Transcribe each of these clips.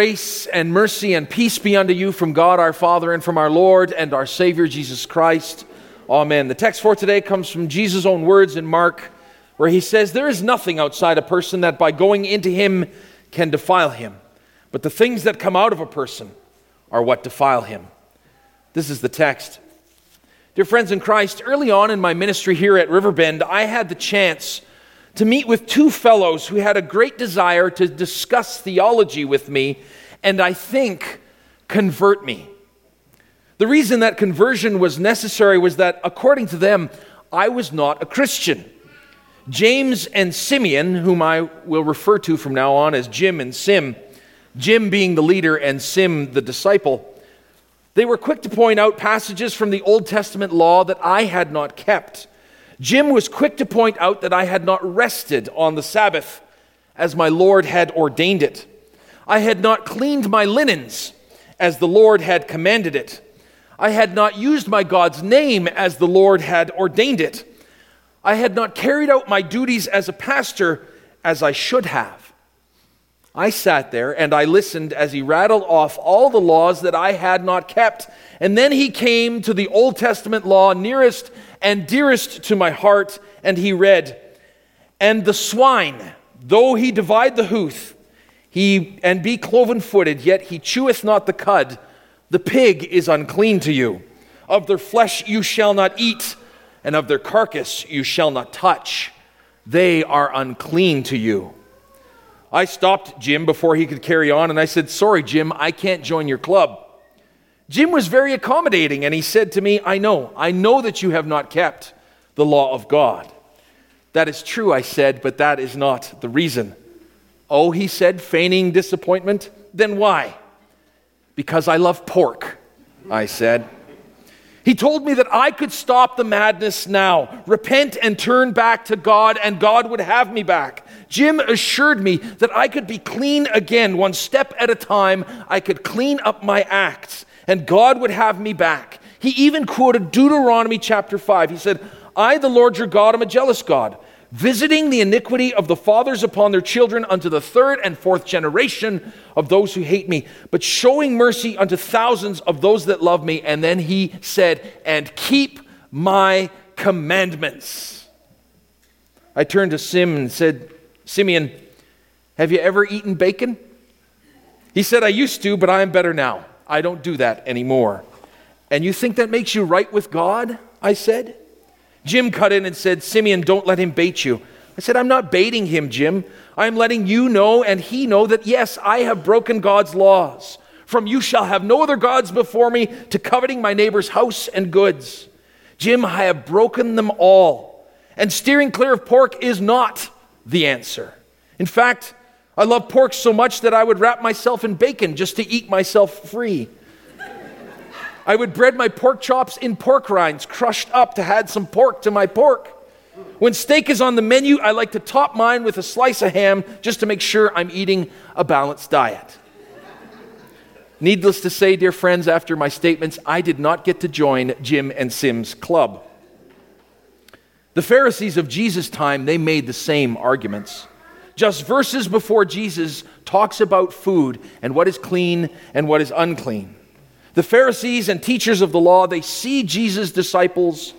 Grace and mercy and peace be unto you from God our Father and from our Lord and our Savior Jesus Christ. Amen. The text for today comes from Jesus' own words in Mark, where he says, There is nothing outside a person that by going into him can defile him, but the things that come out of a person are what defile him. This is the text. Dear friends in Christ, early on in my ministry here at Riverbend, I had the chance to meet with two fellows who had a great desire to discuss theology with me and I think convert me. The reason that conversion was necessary was that, according to them, I was not a Christian. James and Simeon, whom I will refer to from now on as Jim and Sim, Jim being the leader and Sim the disciple, they were quick to point out passages from the Old Testament law that I had not kept. Jim was quick to point out that I had not rested on the Sabbath as my Lord had ordained it. I had not cleaned my linens as the Lord had commanded it. I had not used my God's name as the Lord had ordained it. I had not carried out my duties as a pastor as I should have. I sat there and I listened as he rattled off all the laws that I had not kept. And then he came to the Old Testament law nearest and dearest to my heart, and he read, And the swine, though he divide the hoof, he and be cloven footed, yet he cheweth not the cud, the pig is unclean to you. Of their flesh you shall not eat, and of their carcass you shall not touch. They are unclean to you. I stopped Jim before he could carry on, and I said, Sorry, Jim, I can't join your club. Jim was very accommodating and he said to me, I know, I know that you have not kept the law of God. That is true, I said, but that is not the reason. Oh, he said, feigning disappointment. Then why? Because I love pork, I said. He told me that I could stop the madness now, repent and turn back to God, and God would have me back. Jim assured me that I could be clean again, one step at a time. I could clean up my acts and God would have me back. He even quoted Deuteronomy chapter 5. He said, I, the Lord your God, am a jealous God, visiting the iniquity of the fathers upon their children unto the third and fourth generation of those who hate me, but showing mercy unto thousands of those that love me. And then he said, And keep my commandments. I turned to Sim and said, Simeon, have you ever eaten bacon? He said, I used to, but I am better now. I don't do that anymore. And you think that makes you right with God? I said. Jim cut in and said, Simeon, don't let him bait you. I said, I'm not baiting him, Jim. I'm letting you know and he know that, yes, I have broken God's laws. From you shall have no other gods before me, to coveting my neighbor's house and goods. Jim, I have broken them all. And steering clear of pork is not the answer. In fact, I love pork so much that I would wrap myself in bacon just to eat myself free. I would bread my pork chops in pork rinds, crushed up to add some pork to my pork. When steak is on the menu, I like to top mine with a slice of ham just to make sure I'm eating a balanced diet. Needless to say, dear friends, after my statements, I did not get to join Jim and Sim's club. The Pharisees of Jesus' time, they made the same arguments. Just verses before Jesus talks about food and what is clean and what is unclean. The Pharisees and teachers of the law, they see Jesus' disciples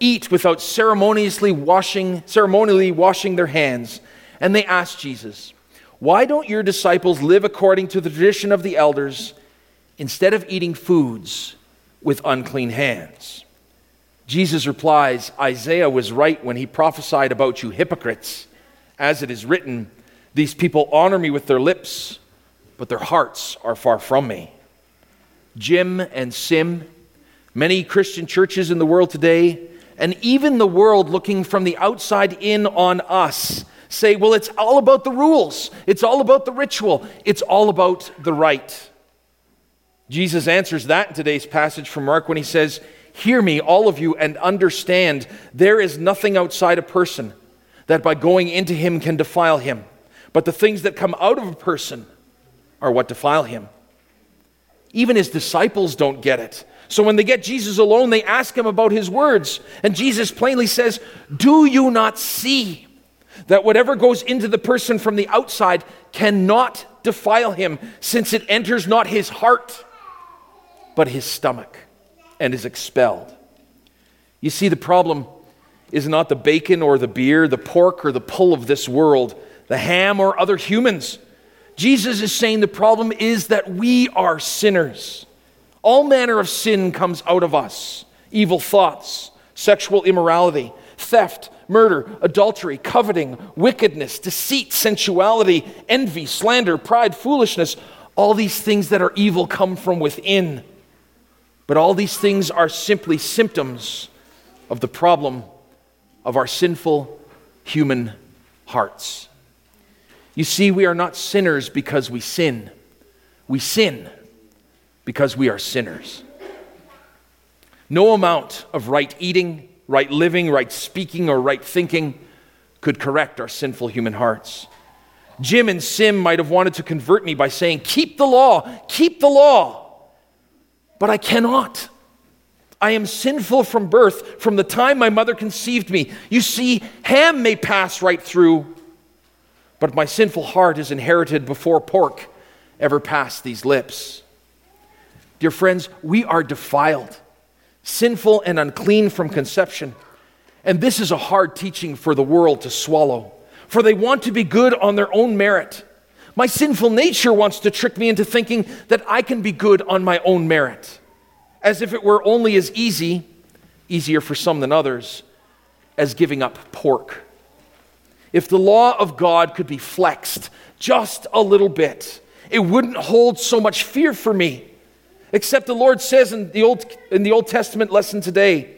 eat without ceremoniously washing, ceremonially washing their hands, and they ask Jesus, Why don't your disciples live according to the tradition of the elders instead of eating foods with unclean hands? Jesus replies, Isaiah was right when he prophesied about you hypocrites. As it is written, These people honor me with their lips, but their hearts are far from me. Jim and Sim, many Christian churches in the world today, and even the world looking from the outside in on us, say, well, it's all about the rules, it's all about the ritual, it's all about the rite. Jesus answers that in today's passage from Mark when he says, Hear me, all of you, and understand there is nothing outside a person that by going into him can defile him. But the things that come out of a person are what defile him. Even his disciples don't get it. So when they get Jesus alone, they ask him about his words. And Jesus plainly says, Do you not see that whatever goes into the person from the outside cannot defile him, since it enters not his heart, but his stomach, and is expelled. You see, the problem is not the bacon or the beer, the pork or the pull of this world, the ham or other humans. Jesus is saying the problem is that we are sinners. All manner of sin comes out of us evil thoughts, sexual immorality, theft, murder, adultery, coveting, wickedness, deceit, sensuality, envy, slander, pride, foolishness. All these things that are evil come from within. But all these things are simply symptoms of the problem of our sinful human hearts. You see, we are not sinners because we sin. We sin because we are sinners. No amount of right eating, right living, right speaking, or right thinking could correct our sinful human hearts. Jim and Sim might have wanted to convert me by saying, Keep the law, keep the law. But I cannot. I am sinful from birth, from the time my mother conceived me. You see, ham may pass right through, but my sinful heart is inherited before pork ever passed these lips. Dear friends, we are defiled, sinful, and unclean from conception. And this is a hard teaching for the world to swallow, for they want to be good on their own merit. My sinful nature wants to trick me into thinking that I can be good on my own merit as if it were only as easy, easier for some than others, as giving up pork. If the law of God could be flexed just a little bit, it wouldn't hold so much fear for me. Except the Lord says in the Old, in the Old Testament lesson today,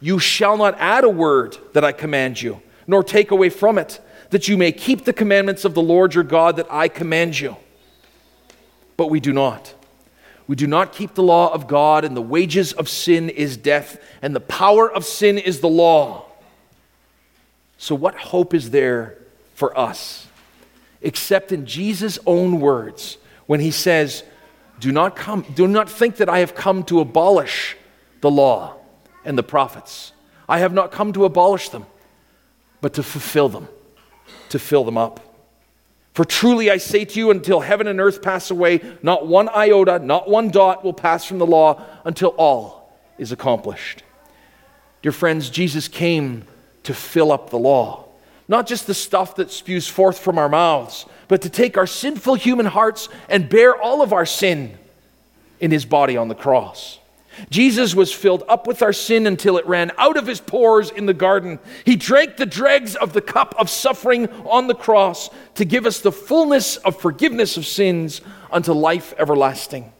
You shall not add a word that I command you, nor take away from it, that you may keep the commandments of the Lord your God that I command you. But we do not. We do not keep the law of God, and the wages of sin is death, and the power of sin is the law. So, what hope is there for us? Except in Jesus' own words when he says, do not, come, do not think that I have come to abolish the law and the prophets. I have not come to abolish them, but to fulfill them, to fill them up. For truly I say to you, until heaven and earth pass away, not one iota, not one dot will pass from the law until all is accomplished. Dear friends, Jesus came to fill up the law. Not just the stuff that spews forth from our mouths, but to take our sinful human hearts and bear all of our sin in his body on the cross. Jesus was filled up with our sin until it ran out of his pores in the garden. He drank the dregs of the cup of suffering on the cross to give us the fullness of forgiveness of sins unto life everlasting.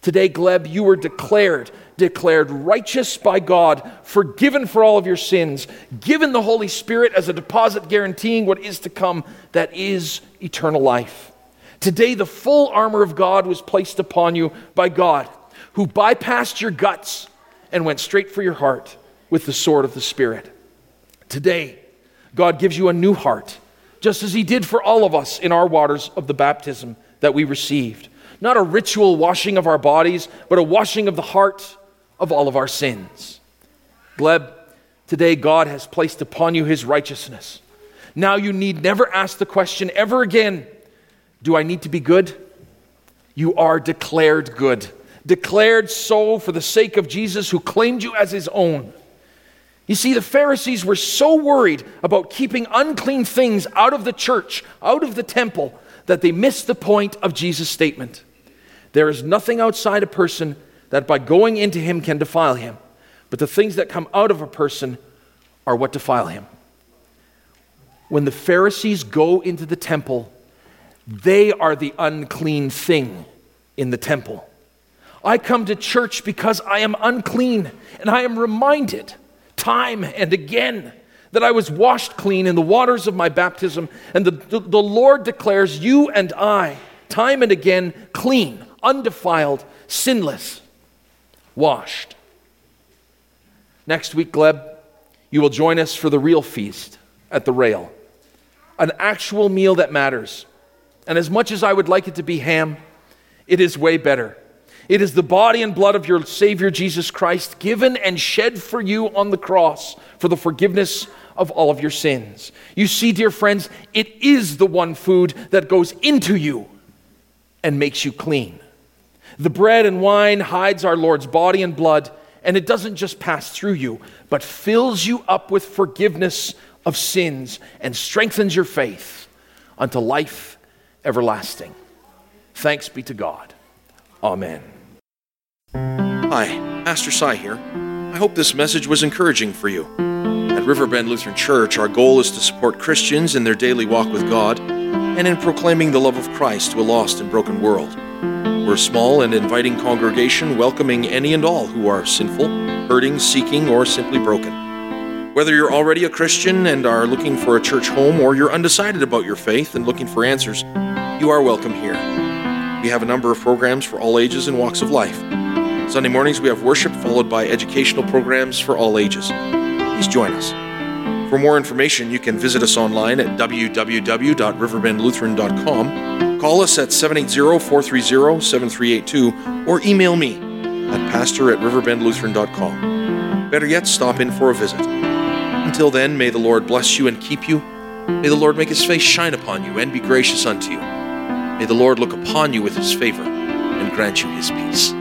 Today, Gleb, you were declared, declared righteous by God, forgiven for all of your sins, given the Holy Spirit as a deposit guaranteeing what is to come, that is eternal life. Today, the full armor of God was placed upon you by God who bypassed your guts and went straight for your heart with the sword of the Spirit. Today, God gives you a new heart, just as He did for all of us in our waters of the baptism that we received. Not a ritual washing of our bodies, but a washing of the heart of all of our sins. Gleb, today God has placed upon you His righteousness. Now you need never ask the question ever again Do I need to be good? You are declared good declared so for the sake of Jesus who claimed you as his own. You see, the Pharisees were so worried about keeping unclean things out of the church, out of the temple, that they missed the point of Jesus' statement. There is nothing outside a person that by going into him can defile him, but the things that come out of a person are what defile him. When the Pharisees go into the temple, they are the unclean thing in the temple. I come to church because I am unclean, and I am reminded time and again that I was washed clean in the waters of my baptism, and the, the, the, Lord declares you and I, time and again, clean, undefiled, sinless, washed. Next week, Gleb, you will join us for the real feast at the rail, an actual meal that matters. And as much as I would like it to be ham, it is way better it is the body and blood of your Savior Jesus Christ given and shed for you on the cross for the forgiveness of all of your sins. You see, dear friends, it is the one food that goes into you and makes you clean. The bread and wine hides our Lord's body and blood, and it doesn't just pass through you, but fills you up with forgiveness of sins and strengthens your faith unto life everlasting. Thanks be to God. Amen. Hi, Pastor Cy here. I hope this message was encouraging for you. At Riverbend Lutheran Church, our goal is to support Christians in their daily walk with God and in proclaiming the love of Christ to a lost and broken world. We're a small and inviting congregation welcoming any and all who are sinful, hurting, seeking, or simply broken. Whether you're already a Christian and are looking for a church home, or you're undecided about your faith and looking for answers, you are welcome here. We have a number of programs for all ages and walks of life. Sunday mornings we have worship followed by educational programs for all ages. Please join us. For more information, you can visit us online at www.riverbendlutheran.com, call us at 780-430-7382, or email me at pastor at riverbendlutheran.com. Better yet, stop in for a visit. Until then, may the Lord bless you and keep you. May the Lord make his face shine upon you and be gracious unto you. May the Lord look upon you with his favor and grant you his peace.